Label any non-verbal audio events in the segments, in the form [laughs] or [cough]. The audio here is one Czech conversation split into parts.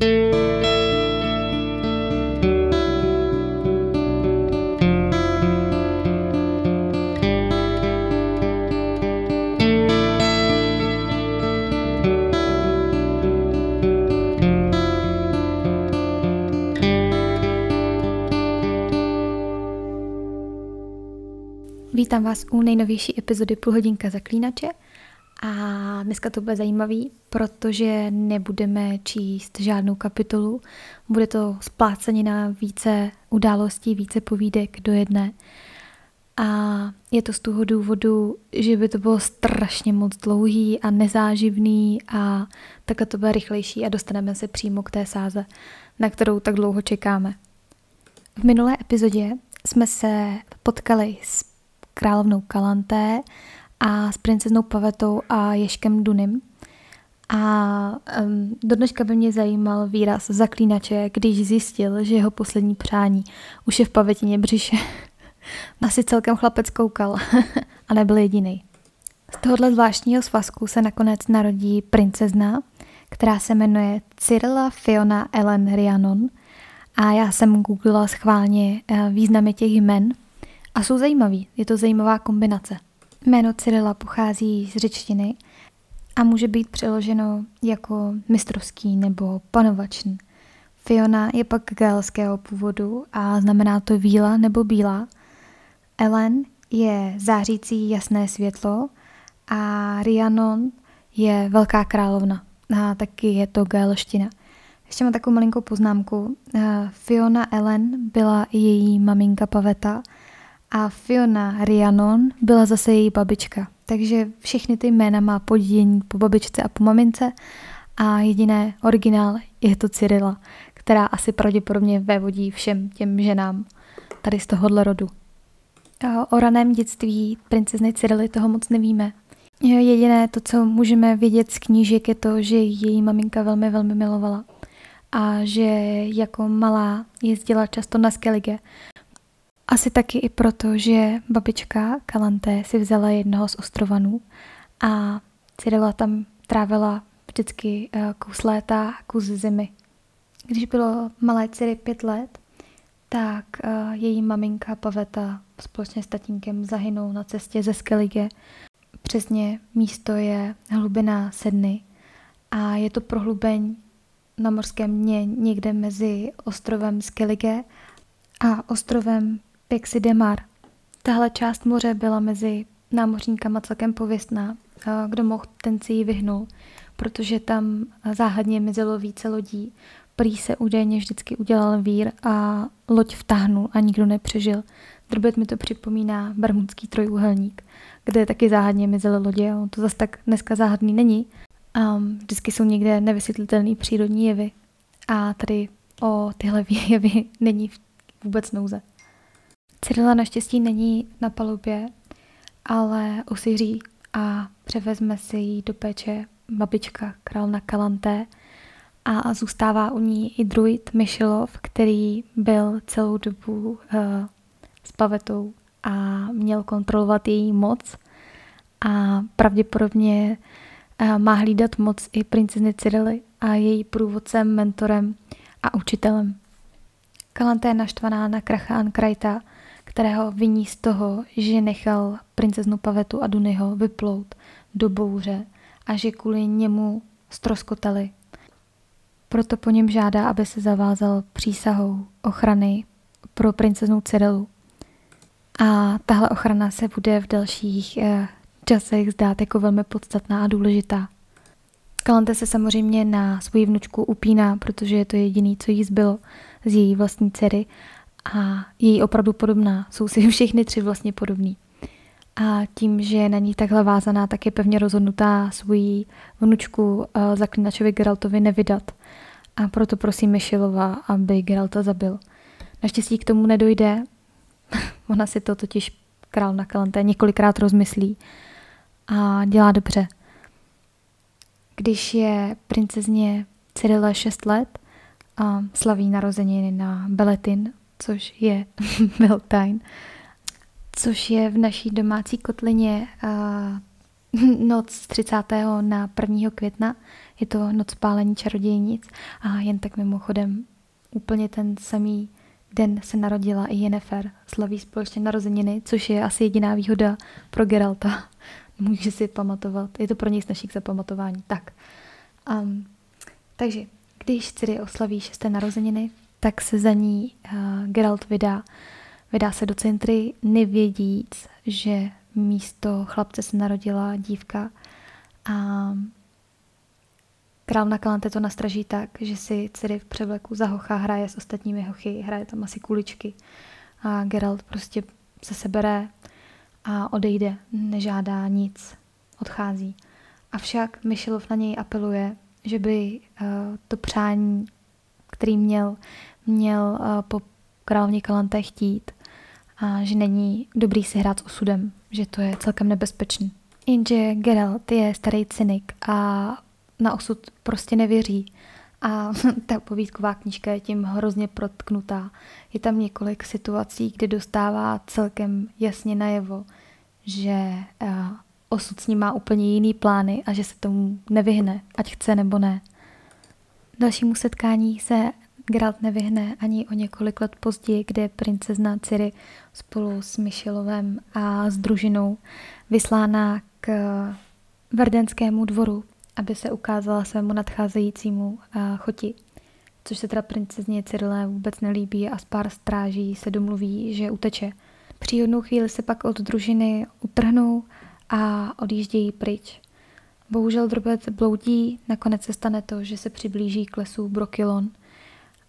Vítám vás u nejnovější epizody Půlhodinka zaklínače a dneska to bude zajímavý, protože nebudeme číst žádnou kapitolu, bude to splácenina více událostí, více povídek do jedné. A je to z toho důvodu, že by to bylo strašně moc dlouhý a nezáživný a takhle to bude rychlejší a dostaneme se přímo k té sáze, na kterou tak dlouho čekáme. V minulé epizodě jsme se potkali s královnou Kalanté a s princeznou Pavetou a Ješkem Dunim. A um, do dneška by mě zajímal výraz zaklínače, když zjistil, že jeho poslední přání už je v pavetině břiše. [laughs] Asi celkem chlapec koukal [laughs] a nebyl jediný. Z tohohle zvláštního svazku se nakonec narodí princezna, která se jmenuje Cyrila Fiona Ellen Rhiannon a já jsem googlila schválně eh, významy těch jmen a jsou zajímavý. Je to zajímavá kombinace. Jméno Cyrila pochází z řečtiny a může být přeloženo jako mistrovský nebo panovačný. Fiona je pak gaelského původu a znamená to víla nebo bílá. Ellen je zářící jasné světlo a Rhiannon je velká královna. A taky je to gaelština. Ještě mám takovou malinkou poznámku. Fiona Ellen byla její maminka Paveta a Fiona Rhiannon byla zase její babička. Takže všechny ty jména má podědění po babičce a po mamince a jediné originál je to Cyrila, která asi pravděpodobně vévodí všem těm ženám tady z tohohle rodu. O raném dětství princezny Cyrily toho moc nevíme. Jediné to, co můžeme vědět z knížek, je to, že její maminka velmi, velmi milovala a že jako malá jezdila často na Skellige, asi taky i proto, že babička Kalanté si vzala jednoho z ostrovanů a Cyrila tam trávila vždycky eh, kus léta, kus zimy. Když bylo malé Cyry pět let, tak uh, její maminka Paveta společně s tatínkem zahynou na cestě ze Skellige. Přesně místo je hlubina Sedny a je to prohlubeň na morském dně někde mezi ostrovem Skellige a ostrovem Pixie Demar. Tahle část moře byla mezi námořníkama celkem pověstná. Kdo mohl, ten si ji vyhnul, protože tam záhadně mizelo více lodí. Prý se údajně vždycky udělal vír a loď vtáhnul a nikdo nepřežil. Drbet mi to připomíná Bermudský trojúhelník, kde taky záhadně mizely lodě. On to zase tak dneska záhadný není. Um, vždycky jsou někde nevysvětlitelné přírodní jevy. A tady o tyhle [laughs] jevy není vůbec nouze. Cyrila naštěstí není na palubě, ale usiří a převezme si ji do péče babička královna Kalanté a zůstává u ní i druid Myšilov, který byl celou dobu uh, s pavetou a měl kontrolovat její moc a pravděpodobně uh, má hlídat moc i princezny Cyrily a její průvodcem, mentorem a učitelem. Kalanté je naštvaná na Krachán Krajta, kterého viní z toho, že nechal princeznu Pavetu a Dunyho vyplout do bouře a že kvůli němu stroskotali. Proto po něm žádá, aby se zavázal přísahou ochrany pro princeznu Cyrilu. A tahle ochrana se bude v dalších eh, časech zdát jako velmi podstatná a důležitá. Kalante se samozřejmě na svoji vnučku upíná, protože je to jediný, co jí zbylo z její vlastní dcery a je jí opravdu podobná. Jsou si [laughs] všechny tři vlastně podobný. A tím, že je na ní takhle vázaná, tak je pevně rozhodnutá svoji vnučku uh, zaklinačovi Geraltovi nevydat. A proto prosím Myšilova, aby Geralta zabil. Naštěstí k tomu nedojde. [laughs] Ona si to totiž král na Kalanté několikrát rozmyslí a dělá dobře. Když je princezně Cyrila 6 let a slaví narozeniny na Beletin což je [laughs] Beltane, což je v naší domácí kotlině uh, [laughs] noc z 30. na 1. května. Je to noc pálení čarodějnic a jen tak mimochodem úplně ten samý den se narodila i Jennifer. Slaví společně narozeniny, což je asi jediná výhoda pro Geralta. [laughs] Může si pamatovat. Je to pro něj snažší k zapamatování. Tak. Um, takže, když Ciri oslaví šesté narozeniny, tak se za ní uh, Geralt vydá. Vydá se do centry, nevědíc, že místo chlapce se narodila dívka a král na kalante to nastraží tak, že si Ciri v převleku za hocha hraje s ostatními hochy, hraje tam asi kuličky a Geralt prostě se sebere a odejde, nežádá nic, odchází. Avšak Myšilov na něj apeluje, že by uh, to přání, který měl, měl uh, po královně Kalanté chtít a že není dobrý si hrát s osudem, že to je celkem nebezpečný. Jenže Geralt je starý cynik a na osud prostě nevěří. A [laughs] ta povídková knížka je tím hrozně protknutá. Je tam několik situací, kdy dostává celkem jasně najevo, že uh, osud s ním má úplně jiný plány a že se tomu nevyhne, ať chce nebo ne. Dalšímu setkání se Geralt nevyhne ani o několik let později, kde princezna Ciri spolu s Michelovem a s družinou vyslána k Verdenskému dvoru, aby se ukázala svému nadcházejícímu choti. Což se teda princezně Cyrilé vůbec nelíbí a z pár stráží se domluví, že uteče. Příhodnou chvíli se pak od družiny utrhnou a odjíždějí pryč. Bohužel drobec bloudí, nakonec se stane to, že se přiblíží k lesu Brokilon –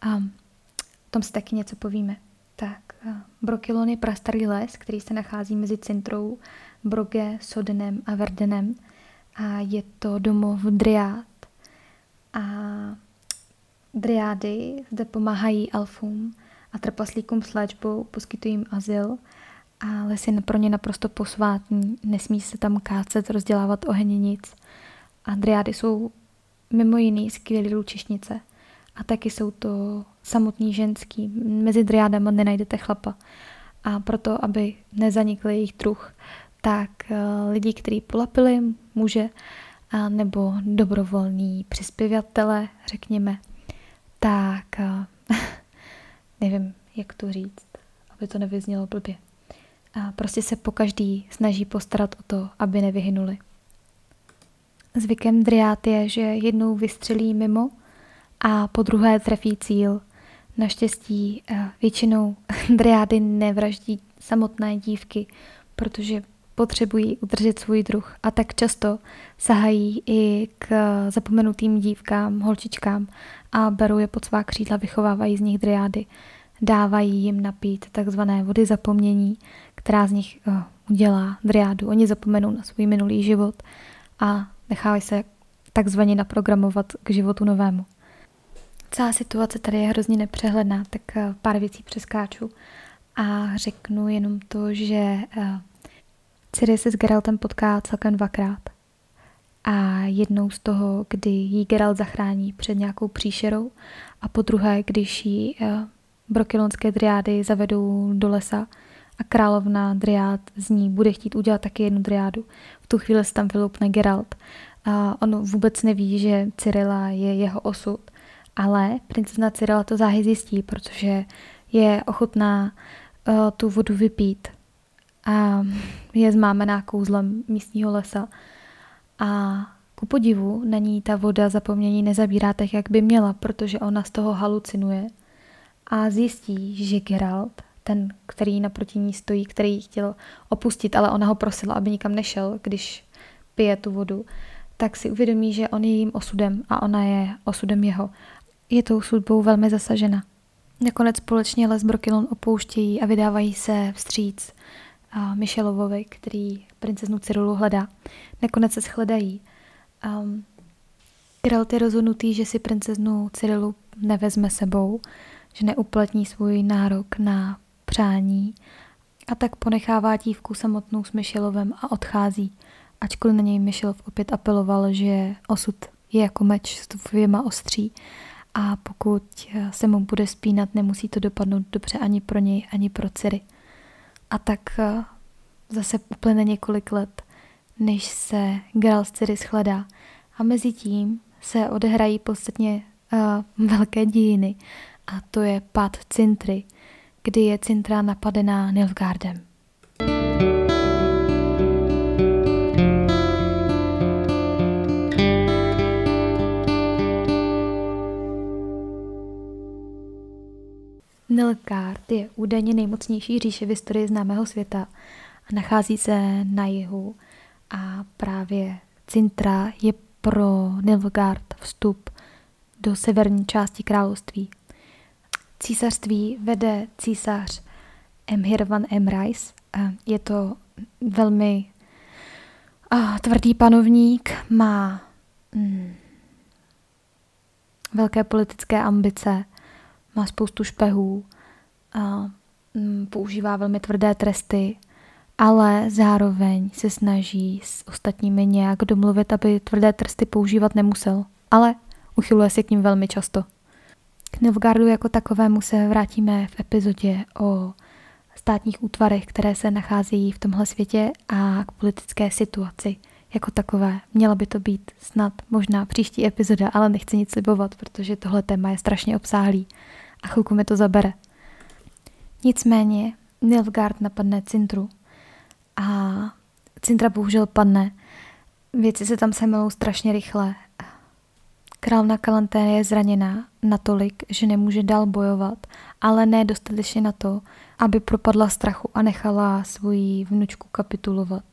a o tom si taky něco povíme. Tak, Brokilon je prastarý les, který se nachází mezi centrou Broge, Sodenem a Verdenem a je to domov Driád. A Driády zde pomáhají alfům a trpaslíkům s léčbou, poskytují jim azyl a les je pro ně naprosto posvátný, nesmí se tam kácet, rozdělávat oheň nic. A Driády jsou mimo jiný skvělý lučišnice a taky jsou to samotný ženský. Mezi driádama nenajdete chlapa. A proto, aby nezanikl jejich druh, tak uh, lidi, kteří polapili, muže, nebo dobrovolní přispěvatele, řekněme, tak uh, [laughs] nevím, jak to říct, aby to nevyznělo blbě. A prostě se po každý snaží postarat o to, aby nevyhynuli. Zvykem driát je, že jednou vystřelí mimo a po druhé trefí cíl. Naštěstí eh, většinou [laughs] driády nevraždí samotné dívky, protože potřebují udržet svůj druh a tak často sahají i k zapomenutým dívkám, holčičkám a berou je pod svá křídla, vychovávají z nich driády. Dávají jim napít takzvané vody zapomnění, která z nich uh, udělá driádu. Oni zapomenou na svůj minulý život a nechávají se takzvaně naprogramovat k životu novému. Celá situace tady je hrozně nepřehledná, tak eh, pár věcí přeskáču a řeknu jenom to, že eh, Ciri se s Geraltem potká celkem dvakrát. A jednou z toho, kdy jí Geralt zachrání před nějakou příšerou a po druhé, když jí eh, brokilonské driády zavedou do lesa a královna driád z ní bude chtít udělat taky jednu driádu. V tu chvíli se tam vyloupne Geralt. A on vůbec neví, že Cyrila je jeho osud ale princezna Cyrila to záhy zjistí, protože je ochotná uh, tu vodu vypít a je zmámená kouzlem místního lesa. A ku podivu na ní ta voda zapomnění nezabírá tak, jak by měla, protože ona z toho halucinuje a zjistí, že Geralt, ten, který naproti ní stojí, který ji chtěl opustit, ale ona ho prosila, aby nikam nešel, když pije tu vodu, tak si uvědomí, že on je jejím osudem a ona je osudem jeho je tou sudbou velmi zasažena. Nakonec společně Les Brokilon opouštějí a vydávají se vstříc Michelovovi, který princeznu Cyrulu hledá. Nakonec se shledají. Um, Geralt je rozhodnutý, že si princeznu Cyrilu nevezme sebou, že neuplatní svůj nárok na přání a tak ponechává dívku samotnou s Michelovem a odchází, ačkoliv na něj Michelov opět apeloval, že osud je jako meč s dvěma ostří a pokud se mu bude spínat, nemusí to dopadnout dobře ani pro něj, ani pro dcery. A tak eh, zase uplyne několik let, než se Geralt z Ciri shledá. A mezi tím se odehrají podstatně uh, velké dějiny. A to je pad Cintry, kdy je Cintra napadená Nilfgaardem. Nilfgaard je údajně nejmocnější říše v historii známého světa a nachází se na jihu a právě Cintra je pro Nilfgaard vstup do severní části království. Císařství vede císař Emhir van Emrys. Je to velmi tvrdý panovník, má mm, velké politické ambice, má spoustu špehů, mm, používá velmi tvrdé tresty, ale zároveň se snaží s ostatními nějak domluvit, aby tvrdé tresty používat nemusel. Ale uchyluje se k ním velmi často. K Nilfgaardu jako takovému se vrátíme v epizodě o státních útvarech, které se nacházejí v tomhle světě a k politické situaci jako takové. Měla by to být snad možná příští epizoda, ale nechci nic slibovat, protože tohle téma je strašně obsáhlý a chvilku mi to zabere. Nicméně Nilfgaard napadne Cintru a Cintra bohužel padne. Věci se tam semelou strašně rychle. Královna Kalanté je zraněná natolik, že nemůže dál bojovat, ale ne dostatečně na to, aby propadla strachu a nechala svoji vnučku kapitulovat,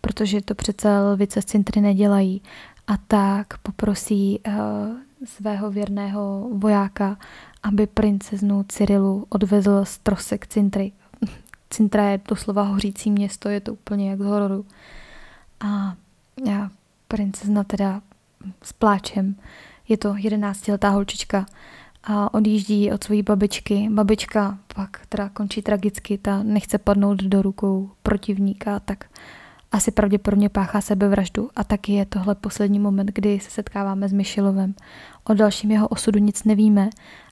protože to přece lvice z Cintry nedělají. A tak poprosí uh, svého věrného vojáka, aby princeznu Cyrilu odvezl z trosek Cintry. [laughs] Cintra je doslova hořící město, je to úplně jak z hororu. A já, princezna teda s pláčem, je to jedenáctiletá holčička, a odjíždí od své babičky. Babička pak teda končí tragicky, ta nechce padnout do rukou protivníka, tak asi pravděpodobně páchá sebevraždu a taky je tohle poslední moment, kdy se setkáváme s Myšilovem. O dalším jeho osudu nic nevíme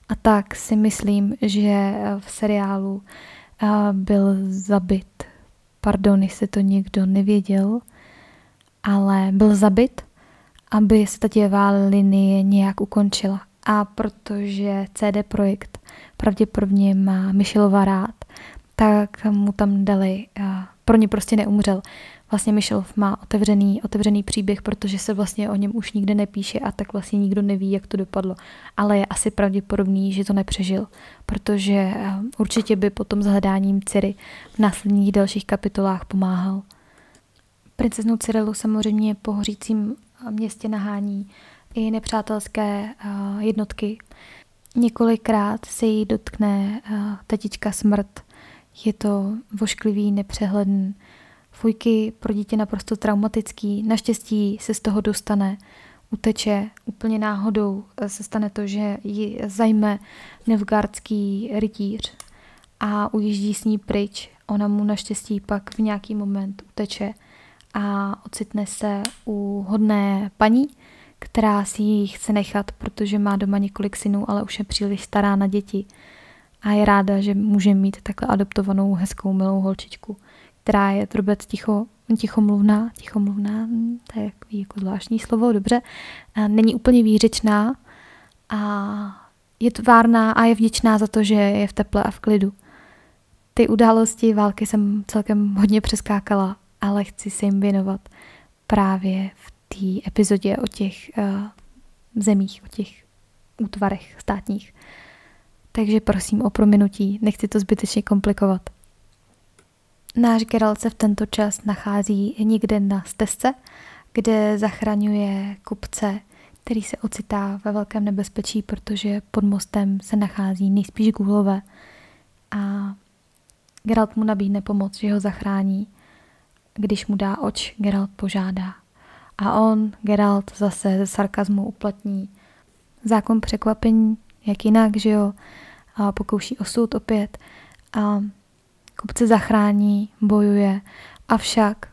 a tak si myslím, že v seriálu byl zabit. Pardon, jestli to někdo nevěděl, ale byl zabit, aby se ta děvá linie nějak ukončila. A protože CD Projekt pravděpodobně má Michelova rád, tak mu tam dali, pro ně prostě neumřel vlastně Michelov má otevřený, otevřený příběh, protože se vlastně o něm už nikde nepíše a tak vlastně nikdo neví, jak to dopadlo. Ale je asi pravděpodobný, že to nepřežil, protože určitě by potom s hledáním Ciri v následních dalších kapitolách pomáhal. Princeznu Cyrilu samozřejmě po hořícím městě nahání i nepřátelské eh, jednotky. Několikrát se jí dotkne eh, tetička smrt. Je to vošklivý, nepřehledný Fujky pro dítě naprosto traumatický. Naštěstí se z toho dostane, uteče úplně náhodou. Se stane to, že ji zajme nevgardský rytíř a ujíždí s ní pryč. Ona mu naštěstí pak v nějaký moment uteče a ocitne se u hodné paní, která si ji chce nechat, protože má doma několik synů, ale už je příliš stará na děti. A je ráda, že může mít takhle adoptovanou hezkou milou holčičku která je trobec ticho, tichomluvná, tichomluvná, hm, to je takový jako zvláštní slovo, dobře, není úplně výřečná a je tvárná a je vděčná za to, že je v teple a v klidu. Ty události války jsem celkem hodně přeskákala, ale chci se jim věnovat právě v té epizodě o těch uh, zemích, o těch útvarech státních. Takže prosím o prominutí, nechci to zbytečně komplikovat. Náš Geralt se v tento čas nachází někde na stezce, kde zachraňuje kupce, který se ocitá ve velkém nebezpečí, protože pod mostem se nachází nejspíš gulové. A Geralt mu nabídne pomoc, že ho zachrání. Když mu dá oč, Geralt požádá. A on, Geralt, zase ze sarkazmu uplatní zákon překvapení, jak jinak, že jo, a pokouší osud opět. A Kupce zachrání, bojuje, avšak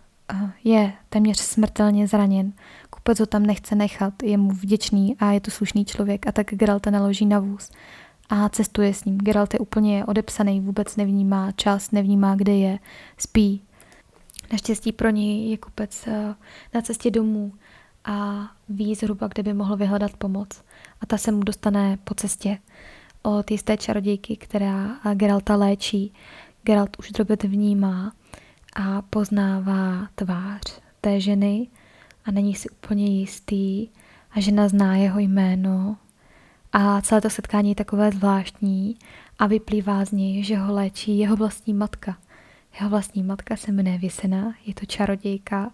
je téměř smrtelně zraněn. Kupec ho tam nechce nechat, je mu vděčný a je to slušný člověk a tak Geralta naloží na vůz a cestuje s ním. Geralt je úplně odepsaný, vůbec nevnímá čas, nevnímá, kde je, spí. Naštěstí pro něj je kupec eh, na cestě domů a ví zhruba, kde by mohl vyhledat pomoc. A ta se mu dostane po cestě od jisté čarodějky, která Geralta léčí. Geralt už drobet vnímá a poznává tvář té ženy a není si úplně jistý a žena zná jeho jméno a celé to setkání je takové zvláštní a vyplývá z něj, že ho léčí jeho vlastní matka. Jeho vlastní matka se jmenuje Vysena, je to čarodějka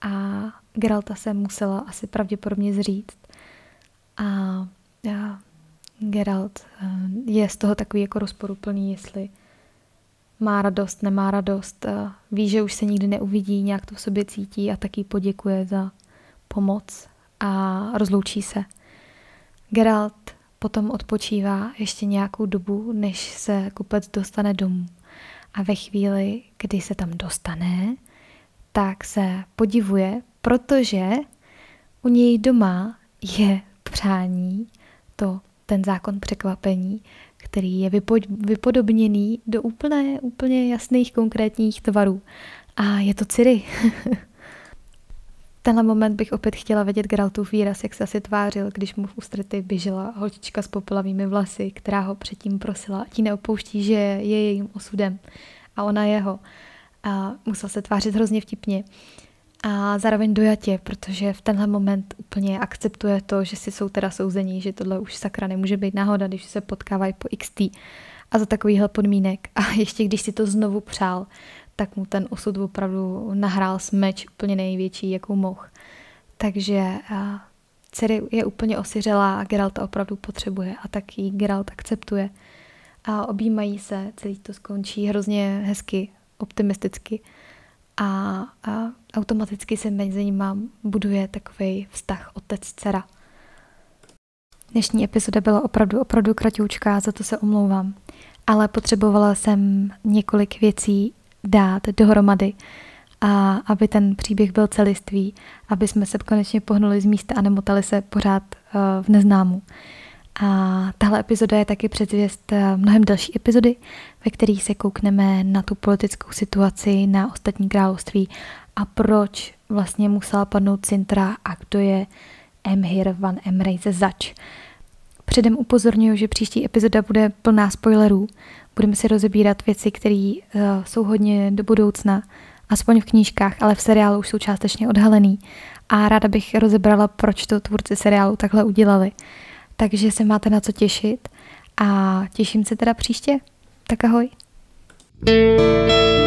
a Geralta se musela asi pravděpodobně zříct. A, a Geralt eh, je z toho takový jako rozporuplný, jestli má radost, nemá radost, ví, že už se nikdy neuvidí, nějak to v sobě cítí a taky poděkuje za pomoc a rozloučí se. Geralt potom odpočívá ještě nějakou dobu, než se kupec dostane domů. A ve chvíli, kdy se tam dostane, tak se podivuje, protože u něj doma je přání, to ten zákon překvapení, který je vypodobněný do úplně, úplně jasných konkrétních tvarů. A je to Ciri. [laughs] tenhle moment bych opět chtěla vědět Geraltův výraz, jak se asi tvářil, když mu v ústrety běžela holčička s popelavými vlasy, která ho předtím prosila, ti neopouští, že je jejím osudem a ona jeho. A musel se tvářit hrozně vtipně. A zároveň dojatě, protože v tenhle moment úplně akceptuje to, že si jsou teda souzení, že tohle už sakra nemůže být náhoda, když se potkávají po XT a za takovýhle podmínek. A ještě když si to znovu přál, tak mu ten osud opravdu nahrál smeč úplně největší, jakou mohl. Takže dcery je úplně osiřelá a Geralt opravdu potřebuje a tak ji Geralt akceptuje. A objímají se, celý to skončí hrozně hezky, optimisticky a, a automaticky se mezi nimi buduje takový vztah otec-dcera. Dnešní epizoda byla opravdu, opravdu kratoučká, za to se omlouvám. Ale potřebovala jsem několik věcí dát dohromady, a aby ten příběh byl celistvý, aby jsme se konečně pohnuli z místa a nemotali se pořád uh, v neznámu. A tahle epizoda je taky předzvěst uh, mnohem další epizody, ve kterých se koukneme na tu politickou situaci na ostatní království a proč vlastně musela padnout Sintra a kdo je Emhir van Emrejze zač. Předem upozorňuji, že příští epizoda bude plná spoilerů, Budeme si rozebírat věci, které uh, jsou hodně do budoucna, aspoň v knížkách, ale v seriálu už jsou částečně odhalený. A ráda bych rozebrala, proč to tvůrci seriálu takhle udělali. Takže se máte na co těšit a těším se teda příště. Tak ahoj. thank you